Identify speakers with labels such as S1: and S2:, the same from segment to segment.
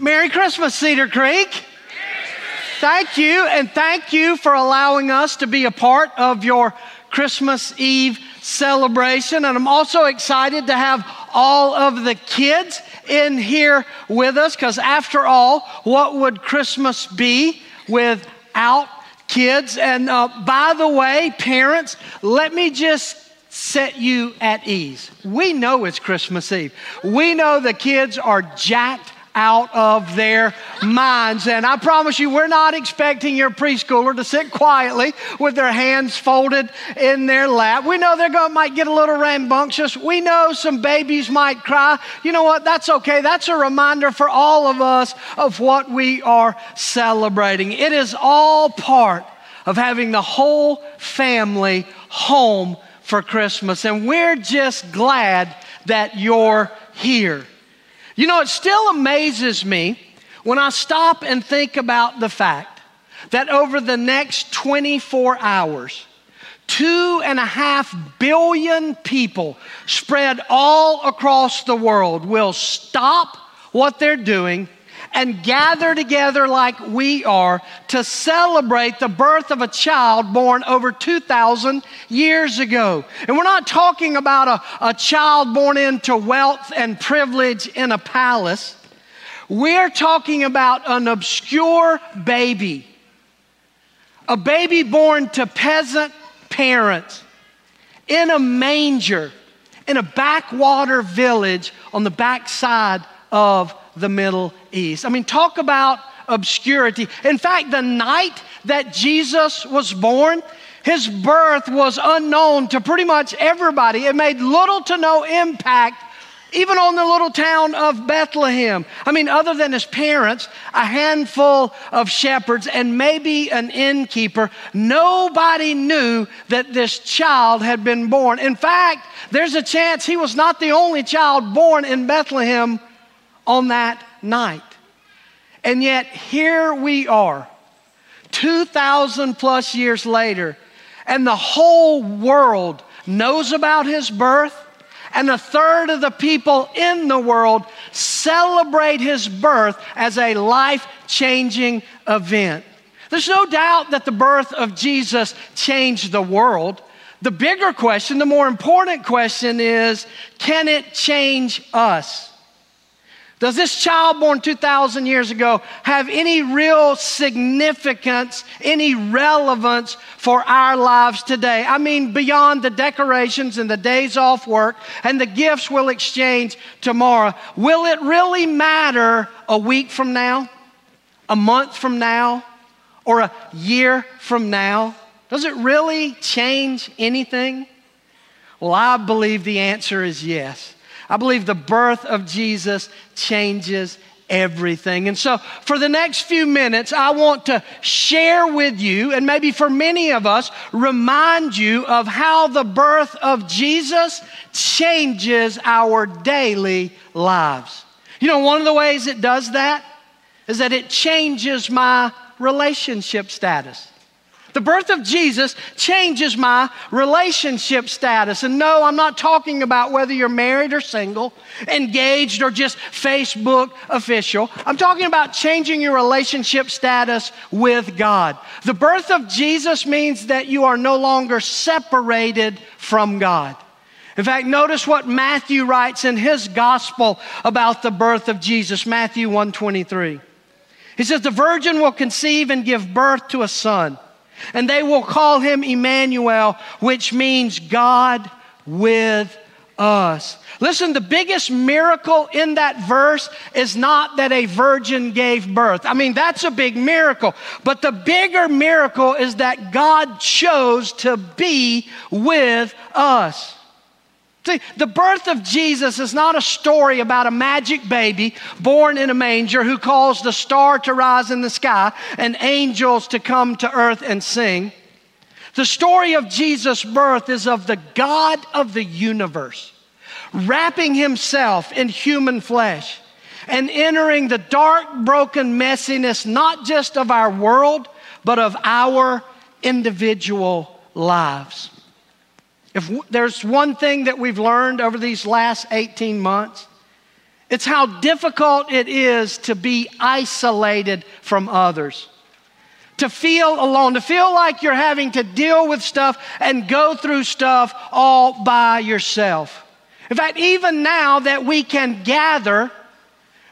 S1: Merry Christmas, Cedar Creek. Thank you, and thank you for allowing us to be a part of your Christmas Eve celebration. And I'm also excited to have all of the kids in here with us because, after all, what would Christmas be without kids? And uh, by the way, parents, let me just set you at ease. We know it's Christmas Eve. We know the kids are jacked out of their minds. And I promise you, we're not expecting your preschooler to sit quietly with their hands folded in their lap. We know they're going might get a little rambunctious. We know some babies might cry. You know what? That's okay. That's a reminder for all of us of what we are celebrating. It is all part of having the whole family home for Christmas. And we're just glad that you're here. You know, it still amazes me when I stop and think about the fact that over the next 24 hours, two and a half billion people spread all across the world will stop what they're doing and gather together like we are to celebrate the birth of a child born over 2,000 years ago. And we're not talking about a, a child born into wealth and privilege in a palace. We're talking about an obscure baby, a baby born to peasant parents in a manger in a backwater village on the backside of the Middle East. I mean, talk about obscurity. In fact, the night that Jesus was born, his birth was unknown to pretty much everybody. It made little to no impact even on the little town of Bethlehem. I mean, other than his parents, a handful of shepherds, and maybe an innkeeper, nobody knew that this child had been born. In fact, there's a chance he was not the only child born in Bethlehem on that night. And yet, here we are, 2,000 plus years later, and the whole world knows about his birth, and a third of the people in the world celebrate his birth as a life changing event. There's no doubt that the birth of Jesus changed the world. The bigger question, the more important question is can it change us? Does this child born 2,000 years ago have any real significance, any relevance for our lives today? I mean, beyond the decorations and the days off work and the gifts we'll exchange tomorrow, will it really matter a week from now, a month from now, or a year from now? Does it really change anything? Well, I believe the answer is yes. I believe the birth of Jesus changes everything. And so, for the next few minutes, I want to share with you, and maybe for many of us, remind you of how the birth of Jesus changes our daily lives. You know, one of the ways it does that is that it changes my relationship status. The birth of Jesus changes my relationship status. And no, I'm not talking about whether you're married or single, engaged or just Facebook official. I'm talking about changing your relationship status with God. The birth of Jesus means that you are no longer separated from God. In fact, notice what Matthew writes in his gospel about the birth of Jesus, Matthew 123. He says, The virgin will conceive and give birth to a son and they will call him Emmanuel, which means God with us. Listen, the biggest miracle in that verse is not that a virgin gave birth. I mean, that's a big miracle. But the bigger miracle is that God chose to be with us. See, the birth of Jesus is not a story about a magic baby born in a manger who caused a star to rise in the sky and angels to come to earth and sing. The story of Jesus' birth is of the God of the universe wrapping himself in human flesh and entering the dark, broken messiness, not just of our world, but of our individual lives. If there's one thing that we've learned over these last 18 months, It's how difficult it is to be isolated from others, to feel alone, to feel like you're having to deal with stuff and go through stuff all by yourself. In fact, even now that we can gather,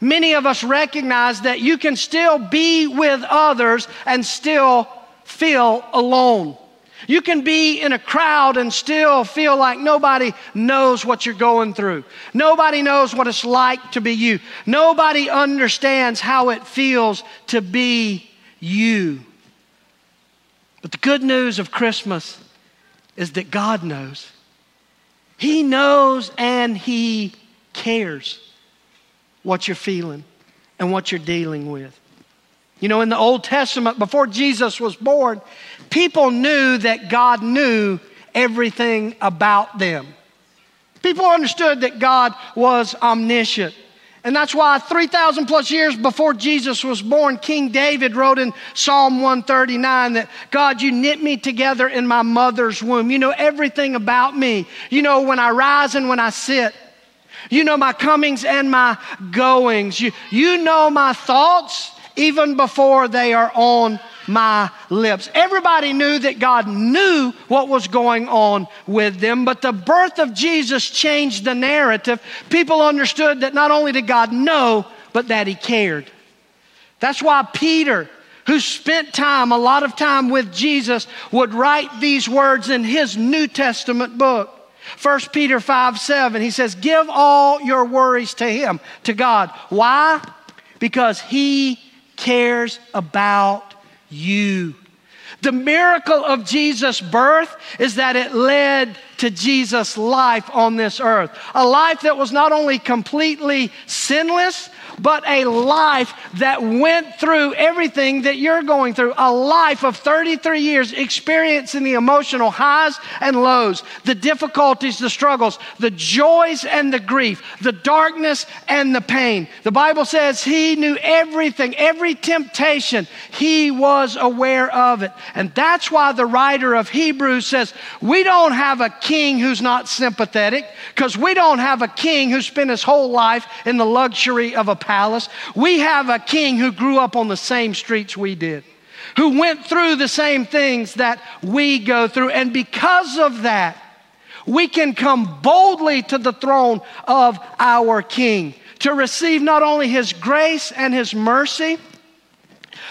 S1: many of us recognize that you can still be with others and still feel alone. You can be in a crowd and still feel like nobody knows what you're going through. Nobody knows what it's like to be you. Nobody understands how it feels to be you. But the good news of Christmas is that God knows. He knows and He cares what you're feeling and what you're dealing with. You know, in the Old Testament, before Jesus was born, people knew that God knew everything about them. People understood that God was omniscient. And that's why 3,000 plus years before Jesus was born, King David wrote in Psalm 139 that God, you knit me together in my mother's womb. You know everything about me. You know when I rise and when I sit. You know my comings and my goings. You, you know my thoughts even before they are on my lips. Everybody knew that God knew what was going on with them, but the birth of Jesus changed the narrative. People understood that not only did God know, but that He cared. That's why Peter, who spent time, a lot of time with Jesus, would write these words in his New Testament book. 1 Peter 5 7, he says, Give all your worries to Him, to God. Why? Because He cares about you. The miracle of Jesus' birth is that it led to Jesus' life on this earth. A life that was not only completely sinless, but a life that went through everything that you're going through. A life of 33 years experiencing the emotional highs and lows, the difficulties, the struggles, the joys and the grief, the darkness and the pain. The Bible says he knew everything, every temptation, he was aware of it. And that's why the writer of Hebrews says, We don't have a king who's not sympathetic because we don't have a king who spent his whole life in the luxury of a palace. We have a king who grew up on the same streets we did, who went through the same things that we go through. And because of that, we can come boldly to the throne of our king to receive not only his grace and his mercy,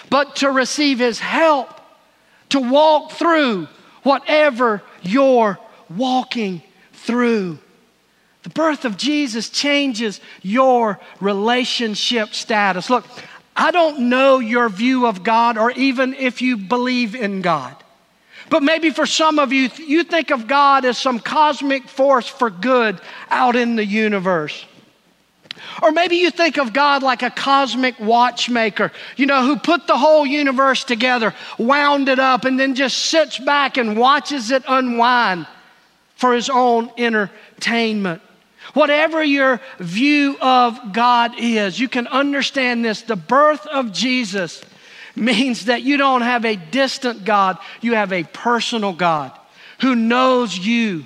S1: but to receive his help to walk through whatever you're walking through. The birth of Jesus changes your relationship status. Look, I don't know your view of God or even if you believe in God. But maybe for some of you, you think of God as some cosmic force for good out in the universe. Or maybe you think of God like a cosmic watchmaker, you know, who put the whole universe together, wound it up, and then just sits back and watches it unwind for his own entertainment. Whatever your view of God is, you can understand this. The birth of Jesus means that you don't have a distant God, you have a personal God who knows you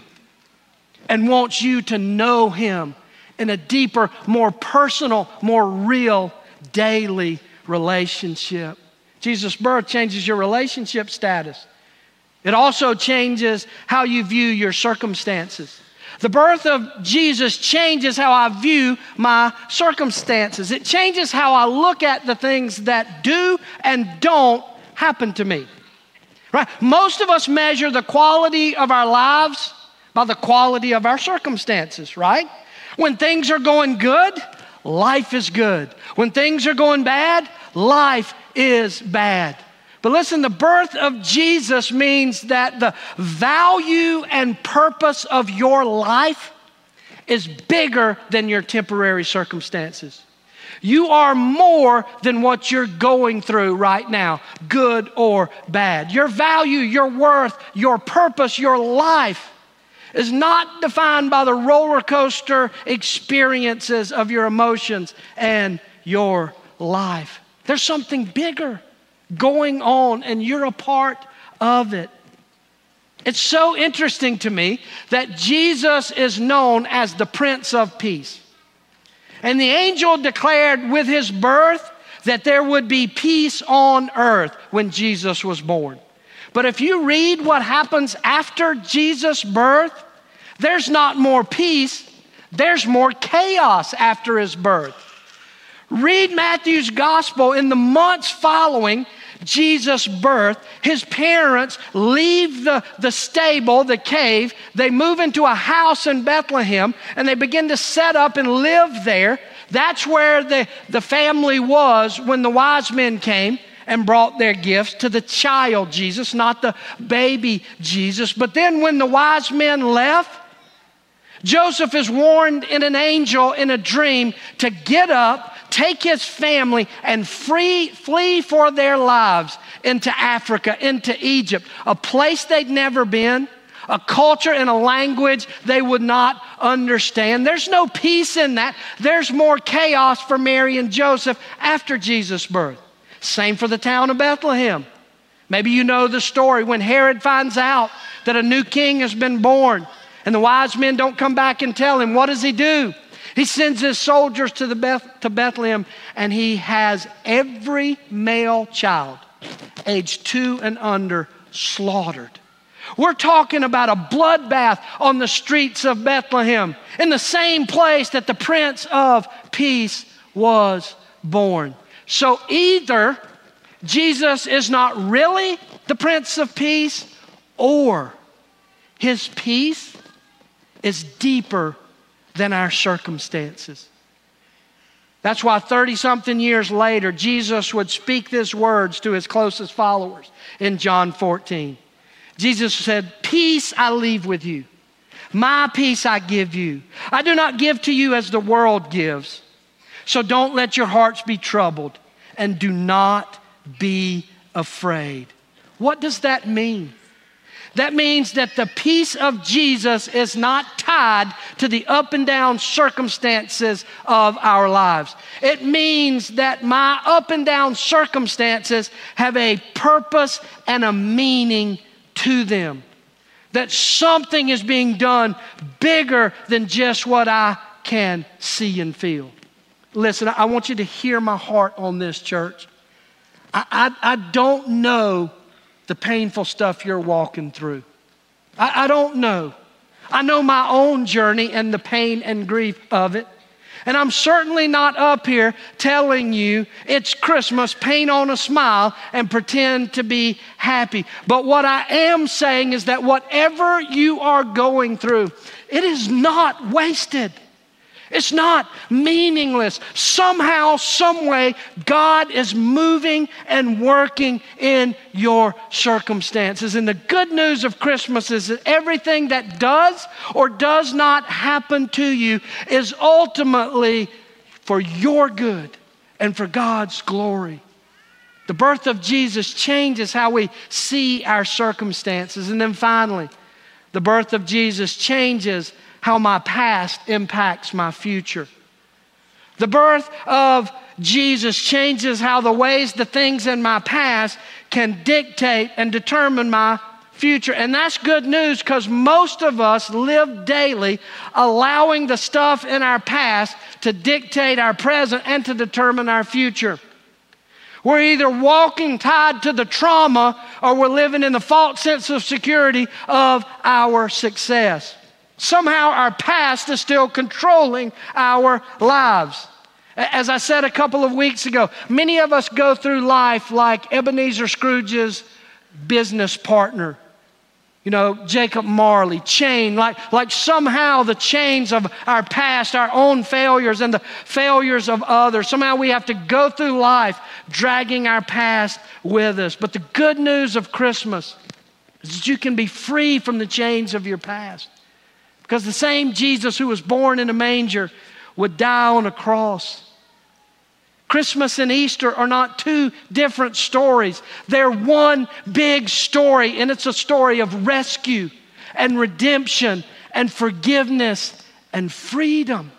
S1: and wants you to know him in a deeper, more personal, more real daily relationship. Jesus' birth changes your relationship status. It also changes how you view your circumstances. The birth of Jesus changes how I view my circumstances. It changes how I look at the things that do and don't happen to me. Right? Most of us measure the quality of our lives by the quality of our circumstances, right? When things are going good, life is good. When things are going bad, life is bad. But listen, the birth of Jesus means that the value and purpose of your life is bigger than your temporary circumstances. You are more than what you're going through right now, good or bad. Your value, your worth, your purpose, your life is not defined by the roller coaster experiences of your emotions and your life. There's something bigger going on, and you're a part of it. It's so interesting to me that Jesus is known as the Prince of Peace. And the angel declared with his birth that there would be peace on earth when Jesus was born. But if you read what happens after Jesus' birth, there's not more peace, there's more chaos after his birth. Read Matthew's gospel in the months following Jesus' birth. His parents leave the, the stable, the cave. They move into a house in Bethlehem and they begin to set up and live there. That's where the, the family was when the wise men came and brought their gifts to the child Jesus, not the baby Jesus. But then when the wise men left, Joseph is warned in an angel in a dream to get up, take his family, and free, flee for their lives into Africa, into Egypt, a place they'd never been, a culture and a language they would not understand. There's no peace in that. There's more chaos for Mary and Joseph after Jesus' birth. Same for the town of Bethlehem. Maybe you know the story when Herod finds out that a new king has been born and the wise men don't come back and tell him. What does he do? He sends his soldiers to, the Beth, to Bethlehem and he has every male child, age two and under, slaughtered. We're talking about a bloodbath on the streets of Bethlehem, in the same place that the Prince of Peace was born. So either Jesus is not really the Prince of Peace, or his peace is deeper than our circumstances. That's why 30 something years later, Jesus would speak these words to his closest followers in John 14. Jesus said, Peace I leave with you, my peace I give you. I do not give to you as the world gives. So don't let your hearts be troubled and do not be afraid. What does that mean? That means that the peace of Jesus is not tied to the up and down circumstances of our lives. It means that my up and down circumstances have a purpose and a meaning to them. That something is being done bigger than just what I can see and feel. Listen, I want you to hear my heart on this, church. I, I, I don't know the painful stuff you're walking through. I, I don't know. I know my own journey and the pain and grief of it. And I'm certainly not up here telling you it's Christmas, paint on a smile, and pretend to be happy. But what I am saying is that whatever you are going through, it is not wasted. It's not meaningless. Somehow, someway, God is moving and working in your circumstances. And the good news of Christmas is that everything that does or does not happen to you is ultimately for your good and for God's glory. The birth of Jesus changes how we see our circumstances. And then finally, the birth of Jesus changes how my past impacts my future. The birth of Jesus changes how the ways, the things in my past can dictate and determine my future. And that's good news because most of us live daily allowing the stuff in our past to dictate our present and to determine our future. We're either walking tied to the trauma or we're living in the false sense of security of our success. Somehow our past is still controlling our lives. As I said a couple of weeks ago, many of us go through life like Ebenezer Scrooge's business partner. You know, Jacob Marley, chain, like, like somehow the chains of our past, our own failures, and the failures of others, somehow we have to go through life dragging our past with us. But the good news of Christmas is that you can be free from the chains of your past. Because the same Jesus who was born in a manger would die on a cross. Christmas and Easter are not two different stories. They're one big story, and it's a story of rescue and redemption and forgiveness and freedom.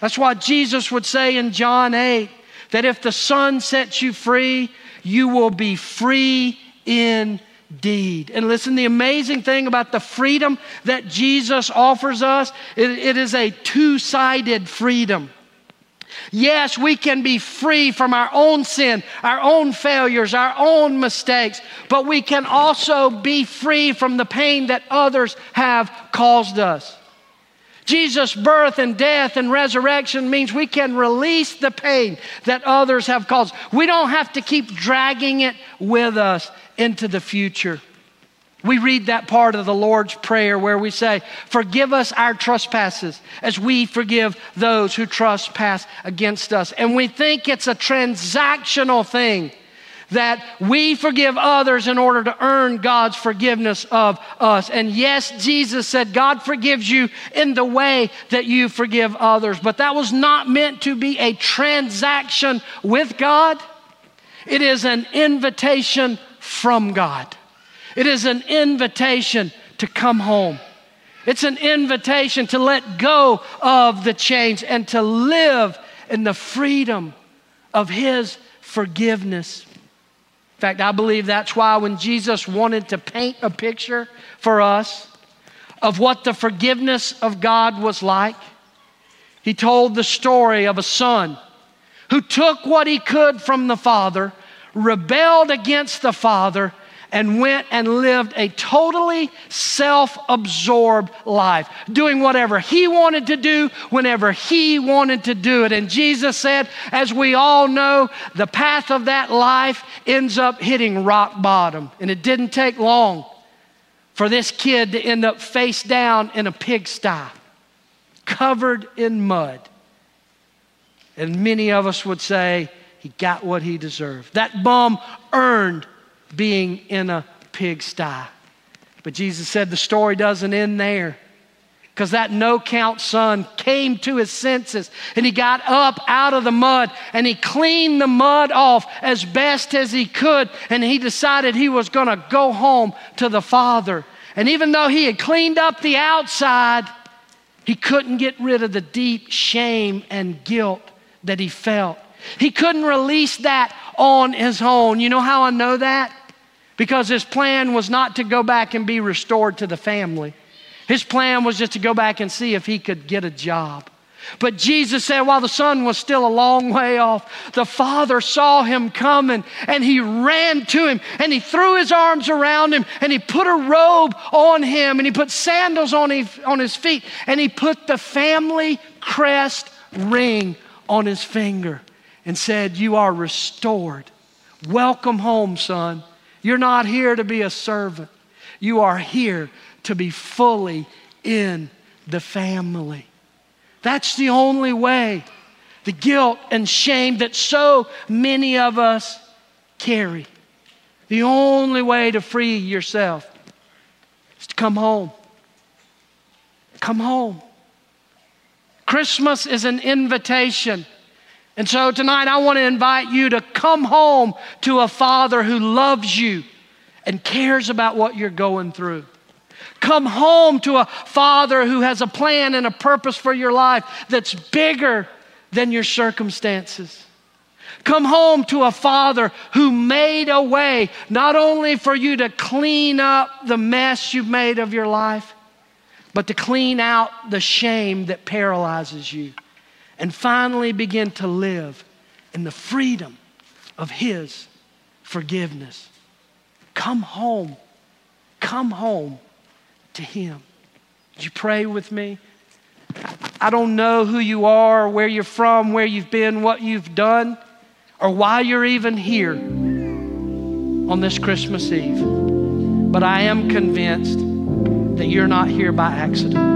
S1: That's why Jesus would say in John 8 that if the Son sets you free, you will be free in deed. And listen, the amazing thing about the freedom that Jesus offers us, it, it is a two sided freedom. Yes, we can be free from our own sin, our own failures, our own mistakes, but we can also be free from the pain that others have caused us. Jesus' birth and death and resurrection means we can release the pain that others have caused. We don't have to keep dragging it with us into the future. We read that part of the Lord's Prayer where we say, Forgive us our trespasses as we forgive those who trespass against us. And we think it's a transactional thing that we forgive others in order to earn God's forgiveness of us. And yes, Jesus said, God forgives you in the way that you forgive others. But that was not meant to be a transaction with God, it is an invitation from God. It is an invitation to come home. It's an invitation to let go of the chains and to live in the freedom of His forgiveness. Fact, I believe that's why when Jesus wanted to paint a picture for us of what the forgiveness of God was like, He told the story of a son who took what he could from the Father, rebelled against the Father, and went and lived a totally self absorbed life, doing whatever he wanted to do whenever he wanted to do it. And Jesus said, as we all know, the path of that life ends up hitting rock bottom. And it didn't take long for this kid to end up face down in a pigsty, covered in mud. And many of us would say, he got what he deserved. That bum earned being in a pigsty. But Jesus said the story doesn't end there. Because that no count son came to his senses and he got up out of the mud and he cleaned the mud off as best as he could. And he decided he was going to go home to the father. And even though he had cleaned up the outside, he couldn't get rid of the deep shame and guilt that he felt. He couldn't release that on his own. You know how I know that? Because his plan was not to go back and be restored to the family. His plan was just to go back and see if he could get a job. But Jesus said, while the son was still a long way off, the father saw him coming and he ran to him and he threw his arms around him and he put a robe on him and he put sandals on his, on his feet and he put the family crest ring on his finger and said, You are restored. Welcome home, son. You're not here to be a servant, you are here to be fully in the family. That's the only way. The guilt and shame that so many of us carry. The only way to free yourself is to come home. Come home. Christmas is an invitation and so tonight I want to invite you to come home to a father who loves you and cares about what you're going through. Come home to a father who has a plan and a purpose for your life that's bigger than your circumstances. Come home to a father who made a way not only for you to clean up the mess you've made of your life, but to clean out the shame that paralyzes you and finally begin to live in the freedom of His forgiveness. Come home. Come home to Him. Would you pray with me? I don't know who you are, where you're from, where you've been, what you've done, or why you're even here on this Christmas Eve. But I am convinced that you're not here by accident.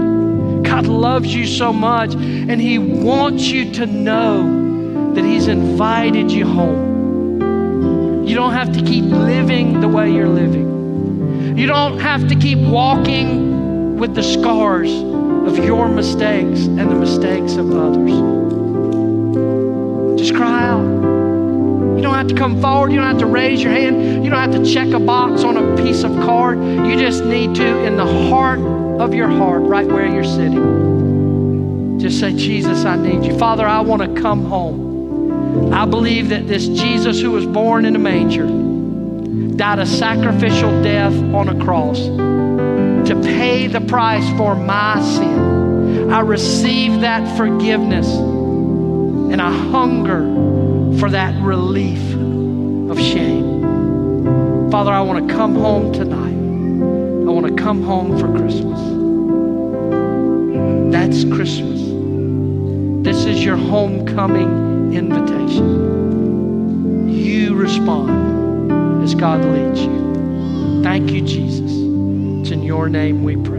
S1: God loves you so much, and He wants you to know that He's invited you home. You don't have to keep living the way you're living. You don't have to keep walking with the scars of your mistakes and the mistakes of others. Just cry out. You don't have to come forward. You don't have to raise your hand. You don't have to check a box on a piece of card. You just need to, in the heart of your heart, right where you're sitting, just say, Jesus, I need you. Father, I want to come home. I believe that this Jesus who was born in a manger died a sacrificial death on a cross to pay the price for my sin. I receive that forgiveness And I hunger for that relief of shame. Father, I want to come home tonight. Want to come home for Christmas. That's Christmas. This is your homecoming invitation. You respond as God leads you. Thank you, Jesus. It's in your name we pray.